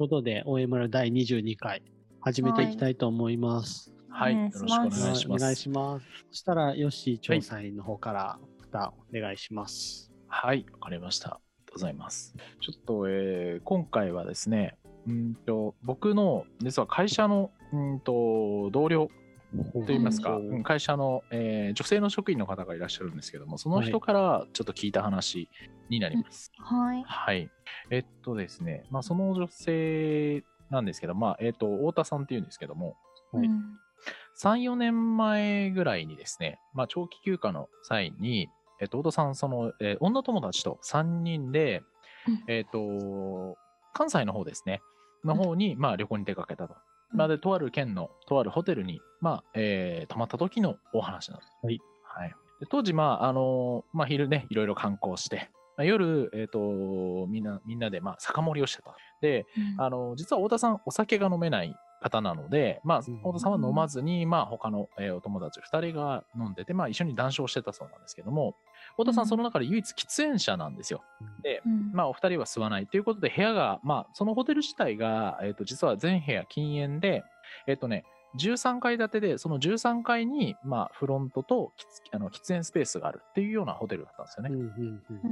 ことで、OMR 第22回、始めていきたいと思います。はい、よお願いしろますしくお願いします。お願いします。そしたら、ヨッシー調査員の方から、またお願いします。はい、わかりました。ありがとうございます。ちょっと、えー今回はですね、うんと僕の実は会社のうんと同僚といいますか、うんうん会社の、えー女性の職員の方がいらっしゃるんですけども、その人からちょっと聞いた話になります。はい。はい。えっとですね、まあ、その女性なんですけど、まあ、えっと、太田さんっていうんですけども、はいうん3、4年前ぐらいにですね、まあ、長期休暇の際に、えっと、太田さん、その、えー女友達と3人で、うんえっと、関西の方ですね、の方に、まあ、旅行に出かけたと。まあ、で、とある県の、とあるホテルに、まあ、えー泊まった時のお話なんです。はい。はい。で当時、まあ、あのまあ、昼ね、いろいろ観光して、まあ、夜、えっ、と、みんな、みんなで、まあ、酒盛りをしてた。で、うんあの、実は太田さん、お酒が飲めない方なので、まあ、うん。太田さんは飲まずに、まあ、他の、えーお友達2人が飲んでて、まあ、一緒に談笑してたそうなんですけども、太田さん、うん。その中で唯一喫煙者なんですよ。で、うん。まあ、お二人は吸わないということで、部屋が、まあ、そのホテル自体が、えっ、と、実は全部屋禁煙で、えっ、とね、13階建てで、その13階に、まあ、フロントと喫あの喫煙スペースがあるっていうようなホテルだったんですよね。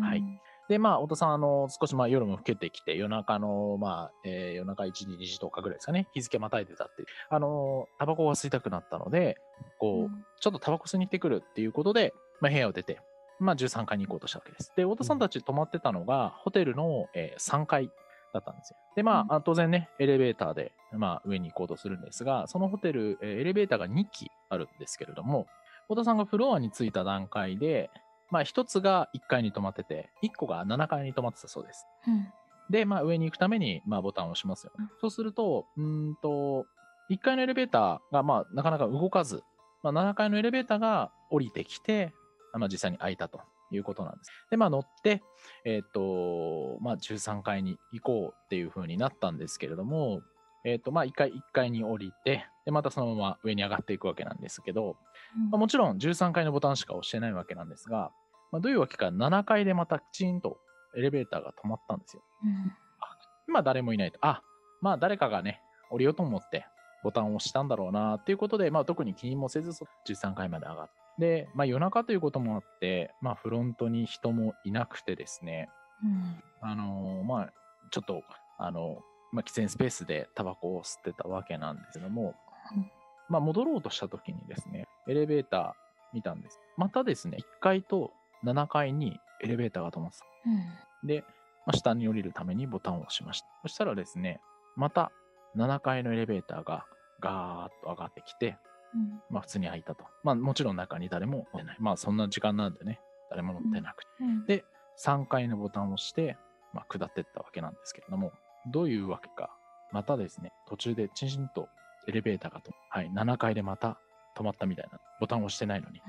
はいで、まあ、太田さん、あの、少し、まあ、夜も更けてきて、夜中の、まあ、えー夜中1時、2時とかぐらいですかね、日付またいでたってあの、タバコが吸いたくなったので、こう、うん。ちょっとタバコ吸いに行ってくるっていうことで、まあ、部屋を出て、まあ、13階に行こうとしたわけです。で、太田さんたち泊まってたのが、ホテルの、えー3階だったんですよ。で、まあ、あ当然ね、エレベーターで、まあ、上に行こうとするんですが、そのホテル、えーエレベーターが2機あるんですけれども、太田さんがフロアに着いた段階で、まあ、1つが1階に止まってて、1個が7階に止まってたそうです。うんで、まあ、上に行くために、まあ、ボタンを押しますよね。そうすると、うーんと、1階のエレベーターが、まあ、なかなか動かず、まあ、7階のエレベーターが降りてきて、まあ、実際に開いたということなんです。で、まあ、乗って、えっ、と、まあ、13階に行こうっていう風になったんですけれども、えっ、と、まあ、1階、1階に降りて、で、またそのまま上に上がっていくわけなんですけど、まあ、もちろん13階のボタンしか押してないわけなんですが、まあ、どういうわけか7階でまたきちんとエレベーターが止まったんですよ。うん今誰もいないと。あ、まあ誰かがね、降りようと思ってボタンを押したんだろうなっていうことで、まあ特に気にもせずそ13階まで上がって。で、まあ夜中ということもあって、まあフロントに人もいなくてですね、うんあのーまあちょっと、あのまあ喫煙スペースでタバコを吸ってたわけなんですけども、うんまあ戻ろうとした時にですね、エレベーター見たんです。またですね、1階と7階にエレベーターが止まってた。うんで、まあ、下に降りるためにボタンを押しました。そしたらですね、また7階のエレベーターがガーッと上がってきて、うんまあ普通に開いたと。まあもちろん中に誰も乗ってない。まあそんな時間なんでね、誰も乗ってなくて。うんで、3階のボタンを押して、まあ下ってったわけなんですけれども、どういうわけか、またですね、途中でチンチンとエレベーターがと、はい、7階でまた止まったみたいな。ボタンを押してないのに。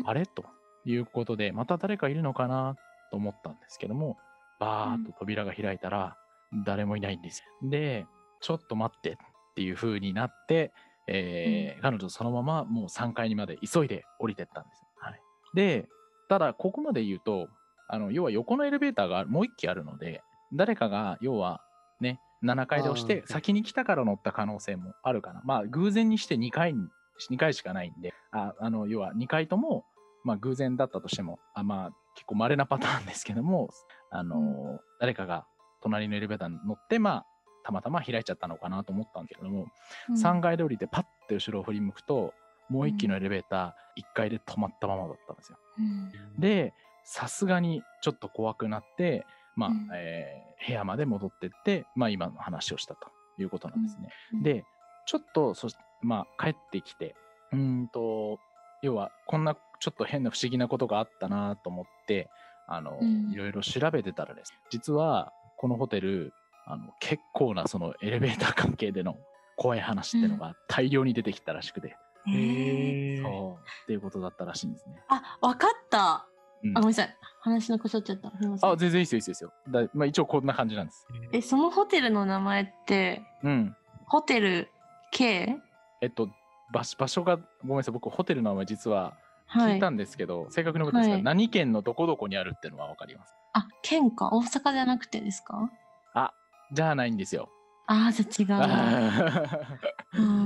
うんあれ？ということで、また誰かいるのかな？と思ったんですけども、バーッと扉が開いたら、誰もいないんですよ。で、ちょっと待ってっていう風になって、えー彼女そのままもう3階にまで急いで降りてったんですよ。はい、で、ただ、ここまで言うと、あの、要は横のエレベーターがもう1機あるので、誰かが、要は、ね、7階で押して先に来たから乗った可能性もあるかな。まあ、偶然にして2回に、2回しかないんで、ああの、要は2回とも、まあ、偶然だったとしても、あまあ、結構稀なパターンですけども、あの、う誰かが隣のエレベーターに乗って、まあ、たまたま開いちゃったのかなと思ったんだけれども、うん。3階で降りてパッて後ろを振り向くと、もう1機のエレベーター1階で止まったままだったんですよ。うん。で、さすがにちょっと怖くなって、まあ、うん。えー部屋まで戻ってって、まあ今の話をしたということなんですね。うん。で、ちょっと、そしまあ帰ってきて、うーんと、要はこんなちょっと変な不思議なことがあったなと思って、あの、うんいろいろ調べてたらです。実は、このホテル、あの、結構なそのエレベーター関係での怖い話っていうのが大量に出てきたらしくて、えーへーそう、っていうことだったらしいんですね。あ、わかった。うんあ、ごめんなさい。話のこそっちゃった。あ、全然いいですよ、いいですよ。だまあ、一応こんな感じなんです。え、そのホテルの名前って、うん。ホテル K? えっと、場所場所が、ごめんなさい、僕、ホテルの名前実ははい聞いた。んですけど、正確に覚えてないですが、はい。何県のどこどこにあるっていうのはわかります？あ、県か。大阪じゃなくてですか？あ、じゃあないんですよ。ああ、じゃあ違う。な。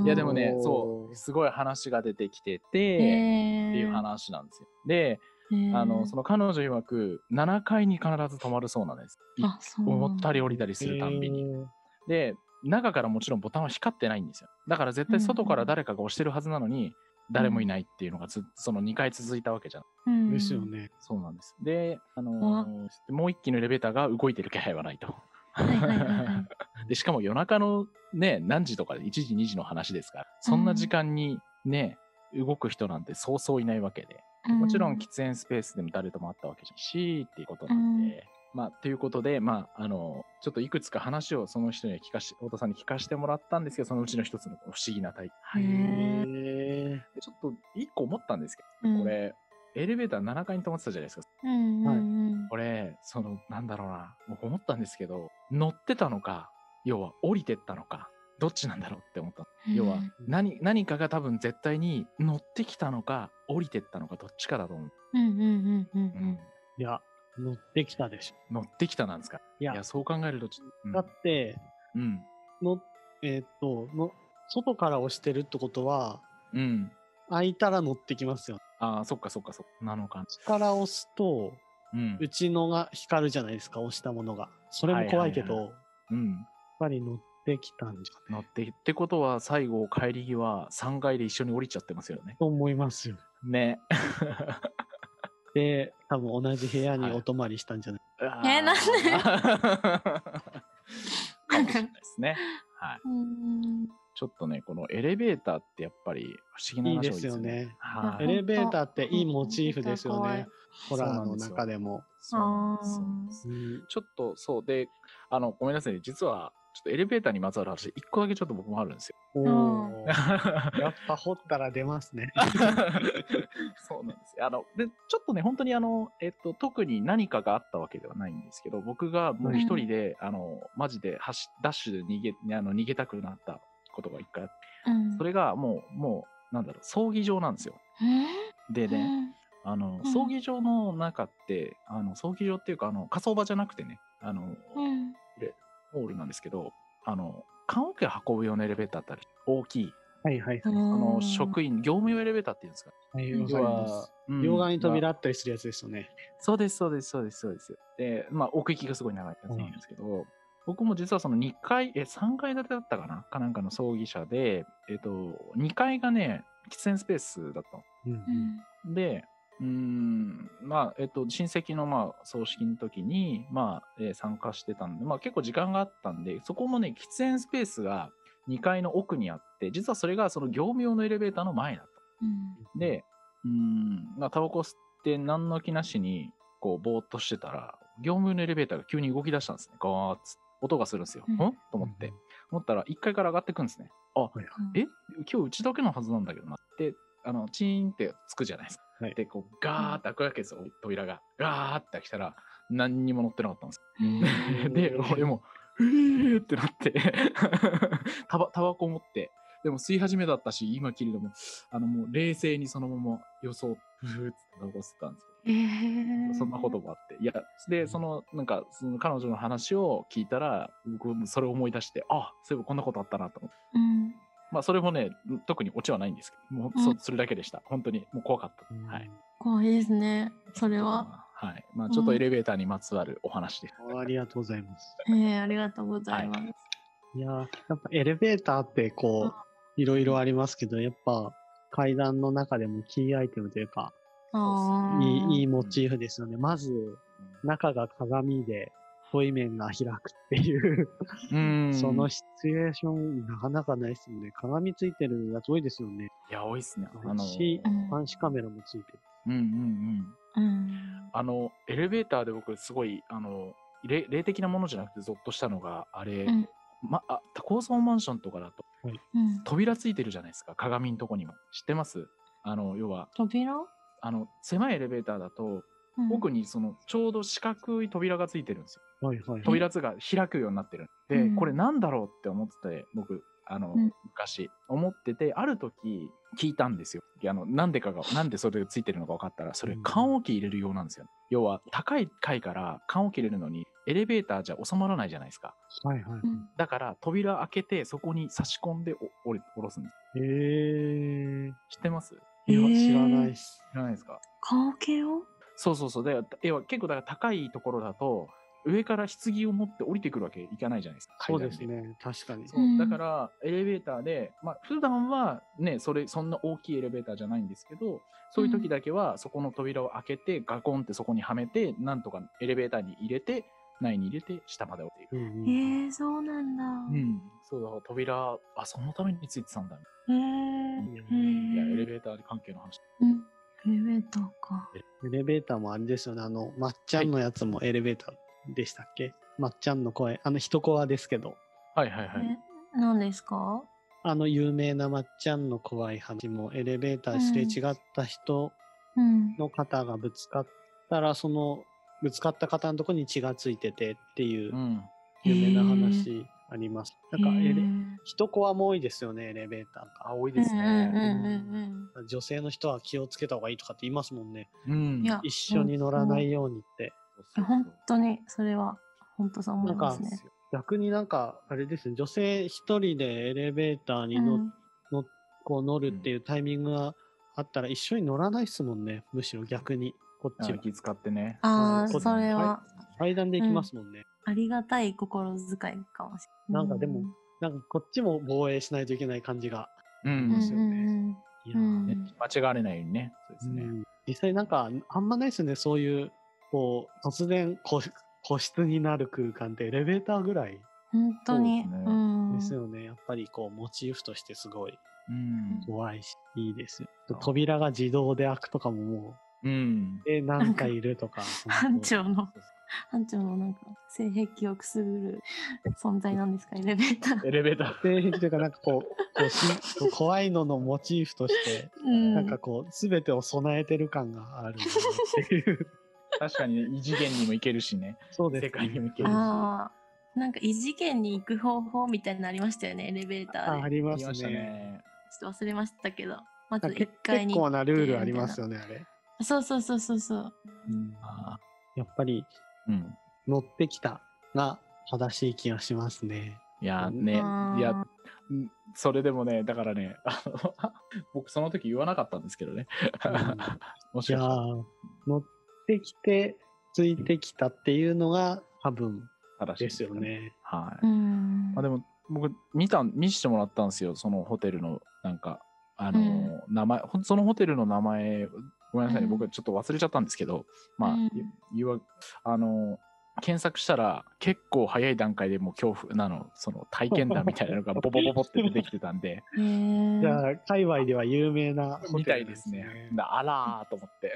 いやでもねそうすごい話が出てきてて、っていう話なんですよ。であのその彼女曰く7階に必ず泊まるそうなんです。思ったり降りたりするたんびに。で中からもちろんボタンは光ってないんですよ。だから絶対外から誰かが押してるはずなのに、誰もいないっていうのがずその2回続いたわけじゃん。うん。ですよ。ね。そうなんです。であのーもう一機のエレベーターが動いてる気配はないと。でしかも夜中のね何時とかで1時2時の話ですからそんな時間にね、動く人なんてそうそういないわけで。もちろん喫煙スペースでも誰ともあったわけじゃん。しっていうことなんで、まあということでまああのちょっといくつか話をその人には聞かし太田さんに聞かせてもらったんですけどそのうちの一つの不思議な体。験ちょっと一個思ったんですけうん。どこれ、エレベーター7階に止まってたじゃないですか。うんうんうん。これそのなんだろうな。僕思ったんですけど乗ってたのか要は降りてったのかどっちなんだろうって思った。の要は何何かが多分絶対に乗ってきたのか降りてったのかどっちかだと思う、うんうんうんうんううんん。いや、乗ってきたでしょ。乗ってきたなんですか？いや、いやそう考えるとちょっと、だって、うん。の、えーっとの、外から押してるってことは、うん、うん、開いたら乗ってきますよ。ああそっかそっかそっか。なのか内から押すと、うん。うちのが光るじゃないですか、押したものが。それも怖いけど、はいはいやっうんぱり乗ってきたんじゃない？乗ってってことは最後帰り際3階で一緒に降りちゃってますよね。と思いますよ。ねで、多分同じ部屋にはい。お泊まりしたんじゃない、えなんで？かもしれないですね。はい。うん。ちょっとね、このエレベーターってやっぱり不思議な話ですよね。はい。エレベーターっていいモチーフですよね。ホラーの中でも。そうなんですよ。うん。ちょっとそう。で、あの、ごめんなさいね、実は、ちょっとエレベーターにまつわる話、一個だけちょっと僕もあるんですよ。やっぱ掘ったら出ますね。そうなんですよ。あの、で、ちょっとね、本当にあの、えっと、特に何かがあったわけではないんですけど、僕がもう一人で、あの、マジで走ダッシュで逃げ、あの逃げたくなったことが一回あって、うんそれがもう、もう、なんだろう、葬儀場なんですよ。でうね、んあの、ん葬儀場の中って、あの、葬儀場っていうか、あの、火葬場じゃなくてね、あの、うんホールなんですけど、あの、棺桶運ぶ用のエレベーターってある大きい、はいはいはい。あの、うん職員、業務用エレベーターっていうんですか。はいうん要は、うん両側に扉まあったりするやつですよね。あそうです、そうです、そうです、そうです。で、まあ、奥行きがすごい長いやつなんですけど、僕も実はその2階、え、3階建てだったかな？かなんかの葬儀社で、えっと、2階がね、喫煙スペースだったの。うんうんで、うーん、まあ、えっと、親戚の、まあ、葬式の時に、まあ、えー参加してたんで、まあ、結構時間があったんで、そこもね、喫煙スペースが2階の奥にあって、実はそれがその業務用のエレベーターの前だった。うんで、うーん、まあ、タバコ吸って何の気なしに、こう、ぼーっとしてたら、業務用のエレベーターが急に動き出したんですね。ガーッつ音がするんですよ。うんん？と思って。思ったら、1階から上がってくんですね。あ、はいはいえ？今日うちだけのはずなんだけどなって、あの、チーンってつくじゃないですか。はい。で、こう、ガーって開くわけですよ、扉が。ガーって開けたら、何にも乗ってなかったんです。うん。で、俺も、えーってなって、タバタバコ持って、でも吸い始めだったし、今切るのも、あの、もう冷静にそのまま予想、ふーってタバコ吸ったんですえー。そんなこともあって。いや、で、その、なんか、その彼女の話を聞いたら、僕もそれを思い出して、あ、そういえばこんなことあったなと思って。うんまあ、それもね、特にオチはないんですけど、もうそ,、うんそれだけでした。本当に、もう怖かった。はい。怖いですねそれははい。まあ、ちょっとエレベーターにまつわるお話です。ありがとうございます。えーありがとうございますいやーやっぱエレベーターってこう、いろいろありますけど、やっぱ階段の中でもキーアイテムというか、いいいいモチーフですよね。まず、中が鏡で、対面が開くっていう、うん。そのシチュエーション、なかなかないですよね。鏡ついてるやつ多いですよね。いや、多いっすね。あの、しうん監視カメラもついてる。うんうんうん。うんあの、エレベーターで僕、すごい、あの、霊霊的なものじゃなくて、ゾッとしたのが、あれ、うんま、あ、高層マンションとかだと、うん扉ついてるじゃないですか、鏡のとこにも。知ってます？あの、要は、扉？あの、狭いエレベーターだと、うん奥にその、ちょうど四角い扉がついてるんですよ。はいはい。扉が開くようになってる。で、うんこれなんだろうって思ってて、僕、あの、うん昔、思ってて、ある時、聞いたんですよ。あの、なんでかが、なんでそれがついてるのか分かったら、それうん、缶置き入れる用なんですよ。要は、高い階から缶置き入れるのに、エレベーターじゃ収まらないじゃないですか。はいはい。うんだから扉開けてそこに差し込んでお降り下ろすんです。へえ。知ってます？いや、知らない。知らないですか？顔系を？そうそうそう。で、要は結構だから高いところだと、上から棺を持って降りてくるわけいかないじゃないですか。そうですね。確かに。そううんだから、エレベーターで、まあ、普段はね、それ、そんな大きいエレベーターじゃないんですけど、そういう時だけは、そこの扉を開けて、ガコンってそこにはめて、なんとかエレベーターに入れて、内に入れて、下まで降りていく。うんうんえー、そうなんだ。うん。そうだ、扉、あ、そのためについてたんだ。へえいー。や、エレー。ベーター関係の話。うん。エレベーターか。エレベーターもあれですよね。あの、まっちゃんのやつもエレベーターでしたっけ、まっちゃんの声。あの、一コアですけど。はいはいはい。え、何ですか？あの、有名なまっちゃんの怖い話も、エレベーターすれ違った人うん。の方がぶつかったら、その、ぶつかった方のとこに血がついててっていううん。有名な話あります。なんかエレ、へー一コアも多いですよね、エレベーターが。あ、多いうんうんですね。うんうん女性の人は気をつけた方がいいとかって言いますもんね。うん。いや一緒に乗らないようにって。うん。本当に、それは、本当そう思いますね。逆になんか、あれですね、女性一人でエレベーターに乗,、うんのこう乗るっていうタイミングがあったら一緒に乗らないっすもんね。むしろ逆に、こっちは。あ気使ってね。ああ、こそれは、階段で行きますもんね。ありがたい心遣いかもしれな。ないんかでもなんかこっちも防衛しないといけない感じが。ううんん、ですよねうんいやーうんね間違われないようにね。そうですね。うん実際なんかあんまないですよね、そういう、こう、突然個個室になる空間ってエレベーターぐらい本当に。ですねうん。ですよね。やっぱりこう、モチーフとしてすごいうん。怖いし、いいですよ。扉が自動で開くとかももうん。う、え、なんかいるとか。班長の、班長のなんか、性癖をくすぐる存在なんですか、エレベーター。エレベーター。性癖というか、なんかこう、こうし こう怖いののモチーフとして、うん。なんかこう、すべてを備えてる感があるなっていう。確かにね、異次元にも行けるしね。そうです、世界にも行けるし。ああ、なんか異次元に行く方法みたいなのありましたよね、エレベーターで。あありますね。ね。ちょっと忘れましたけど。まずなんか1階に結構行ってなルールありますよね、あれ。そうそうそうそうそう。あやっぱり。乗ってきたが正しい気がしますね。いやね、いや、うんそれでもね、だからね、あ の僕その時言わなかったんですけどね。もしいやかしたらー乗ってきて、ついてきたっていうのが多分正しいですよ。ね。はい。うん。まあでも、僕、見た、見せてもらったんですよ、そのホテルの、なんか、あのー、名前、そのホテルの名前、ごめんなさいね、うん僕ちょっと忘れちゃったんですけど、まあ、うん言わ、あのー、検索したら結構早い段階でもう恐怖なの、その体験談みたいなのが ボボボボって出てきてたんで、じゃあ、界隈では有名なホみたいですね。だあらーと思って。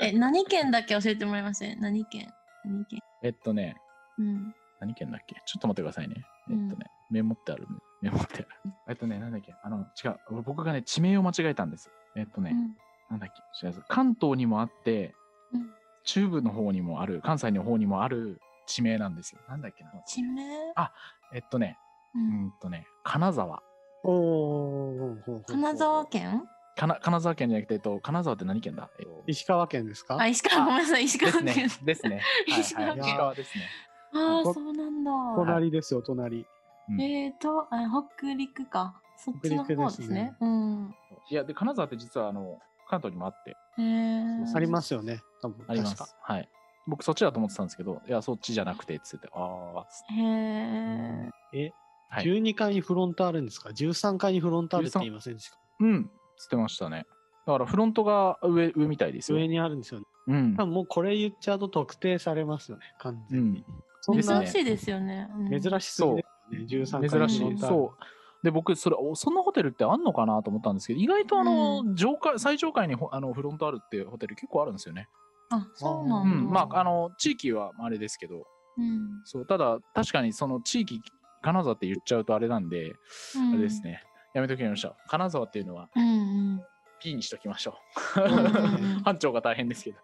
え、何県だっけ？教えてもらいません？何県？何県？えっとね、うん。何県だっけ？ちょっと待ってくださいね。えうんっとね、メモってある、メモってある。えっとね、なんだっけ？あの、違う。僕がね、地名を間違えたんです。えっとね、うんなんだっけ？関東にもあって、うん中部の方にもある、関西の方にもある地名なんですよ。なんだっけな？地名？あえっとね、ううんんとね、金沢。お金沢県？かな金沢県じゃなくて、えっと、金沢って何県だ？えっと石川県ですか？あ、石川、ごめんなさい、石です川県ね。。ですね。石 はい、はい。川県石川ですね。ああ、こそうなんだ。隣ですよ、隣。うんえーと、あ北陸か。そっちの方ですねね。うん。いや、で、金沢って実は、あの、関東にもあって。ありますよね、多分。あります。はい。僕、そっちだと思ってたんですけど、いや、そっちじゃなくて、つって、ああ、つってへえ。え、はい。12階にフロントあるんですか ?13 階にフロントあるって言いませんでした？かうん、つってましたね。だから、フロントが上、上みたいですよ。上にあるんですよね。うん多。分もうこれ言っちゃうと特定されますよね、完う全に。ん。そんな珍しいですよね。うん珍しすぎですよね、13階珍しい。にフロントあるそう。で、僕、それ、おそんなホテルってあんのかなと思ったんですけど、意外とあの、上階、最上階にほあのフロントあるっていうホテル結構あるんですよね。あ、そうなだ。うんん。まあ、あの、地域はあれですけど、うん、そう、ただ、確かにその地域、金沢って言っちゃうとあれなんで、うん。あれですね。やめときましょう。金沢っていうのはうんうん。P にしときましょうんうんう。班長が大変ですけど。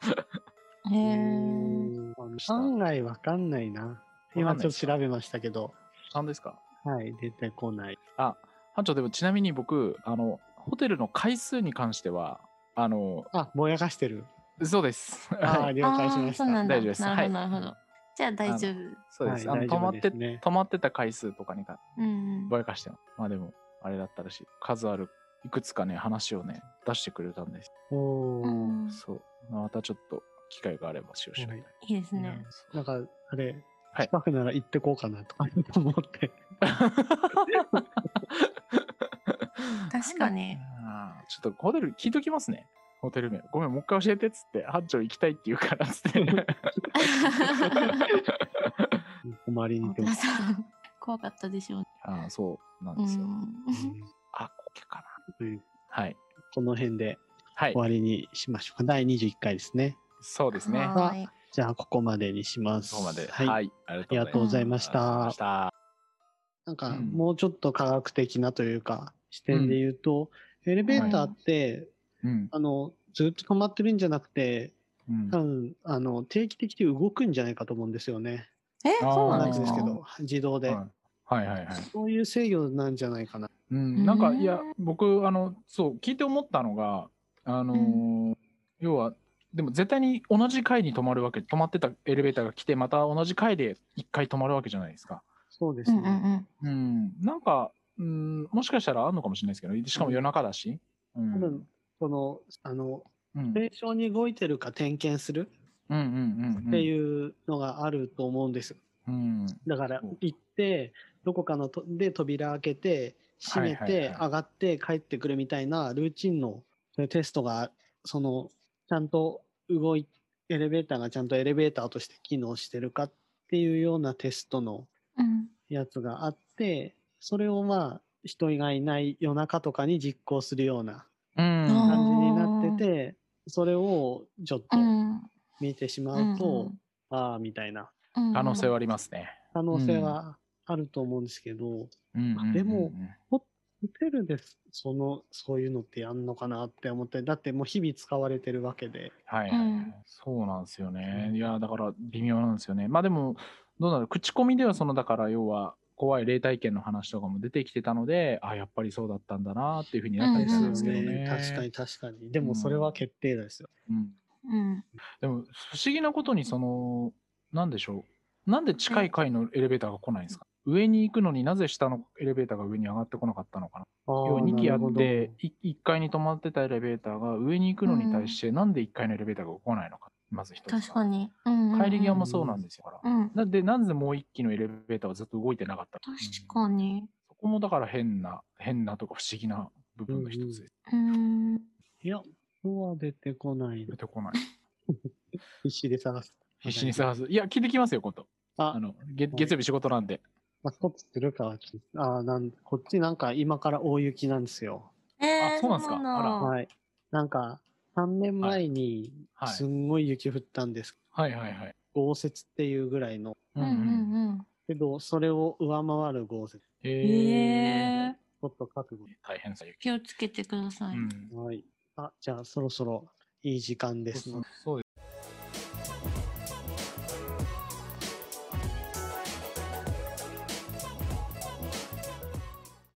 へうえ。ん案外わかんないな。今ちょっと調べましたけど、何ですか？はい、出てこない。あ、班長でもちなみに僕、あの、ホテルの回数に関しては、あの、あ、ぼやかしてる。そうです。あ了解しました。大丈夫ですなるほど、はいなるほど。じゃあ大丈夫。そうです。はいあの止まって、止まってた回数とかにかうんうん。ぼやかしてまあでも、あれだったらしい。数ある、いくつかね、話をね、出してくれたんです。おーうんそう。またちょっと機会があれば使用してみたい。いいですね。なんか、あれ、はい近くなら行ってこうかなとか思って。確かに。ちょっとホテル聞いときますね。ホテル名。ごめん、もう一回教えてっつって、班長行きたいって言うからっつって。困りに。怖かったでしょうね。ああ、そうなんうですよ。ん。あ、こけかな。うんはい。この辺ではい終。わりにしましょうか。第21回ですね。そうですね。はーい。じゃあ、ここまでにします。ここまで。はい。はい。ありがとうございましたなんか、うんもうちょっと科学的なというか、視点で言うと、エレベーターって、うん。あの、ずっと止まってるんじゃなくて、うん多分、あの、定期的に動くんじゃないかと思うんですよね。え、そうななんんですけど、自動で。はいはいはいはい。そういう制御なんじゃないかな。うん、なんか、うんいや、僕、あの、そう、聞いて思ったのが、あのー要は、でも絶対に同じ階に止まるわけ、止まってたエレベーターが来て、また同じ階で一回止まるわけじゃないですか。そうですうんうんね。うん。うん、なんか、うん、もしかしたらあるのかもしれないですけど、しかも夜中だし。うん。多分、この、あの、うん、正常に動いてるか点検するうんうんうんうん。っていうのがあると思うんです。うん。だから行って、どこかのとで扉開けて、閉めて、上がって帰ってくるみたいなルーチンのテストが、その、ちゃんと動い、エレベーターがちゃんとエレベーターとして機能してるかっていうようなテストのうん。やつがあって、それをまあ、人がいない夜中とかに実行するようなうん。感じになってて、それをちょっとうん。見てしまうと、ああ、みたいなうん可能性はありますね。可能性はあると思うんですけど、うんうんうんうんでも、ホテルでその、そういうのってやんのかなって思って、だってもう日々使われてるわけで。はいそうなんですよね。うんいや、だから微妙なんですよね。まあでも、どうなる口コミではその、だから要は、怖い霊体験の話とかも出てきてたので、あ、やっぱりそうだったんだなっていうふうになったりするんですけどね。確かに確かに。でもそれは決定ですよ。うん。うん。でも、不思議なことに、その、なんでしょう？なんで近い階のエレベーターが来ないんですか？上に行くのになぜ下のエレベーターが上に上がってこなかったのかな？要は2機あって、1階に止まってたエレベーターが上に行くのに対して、なんで1階のエレベーターが来ないのか？まず一つが。確かに。うんうんうん。帰り際もそうなんですよ。だからうん。なんで、なぜもう1機のエレベーターはずっと動いてなかったの確かに。そこもだから変な、変なとか不思議な部分の一つです。うん。いや、そうは出てこない出。てこない。必死で探す。必死に探す。いや、聞いてきますよ、今度。ああ、の、月月曜日仕事なんで。まあ、こっちするかあなん、こっちなんか今から大雪なんですよ。えーあそうなんですかあらはい。なんか、3年前にはいすんごい雪降ったんです。はいはいはい。豪雪っていうぐらいの。うんうんうん。けど、それを上回る豪雪。へええ。ー、ちょっと覚悟。大変さ、雪。気をつけてください。うん。はい。あ、じゃあそろそろいい時間ですので。そう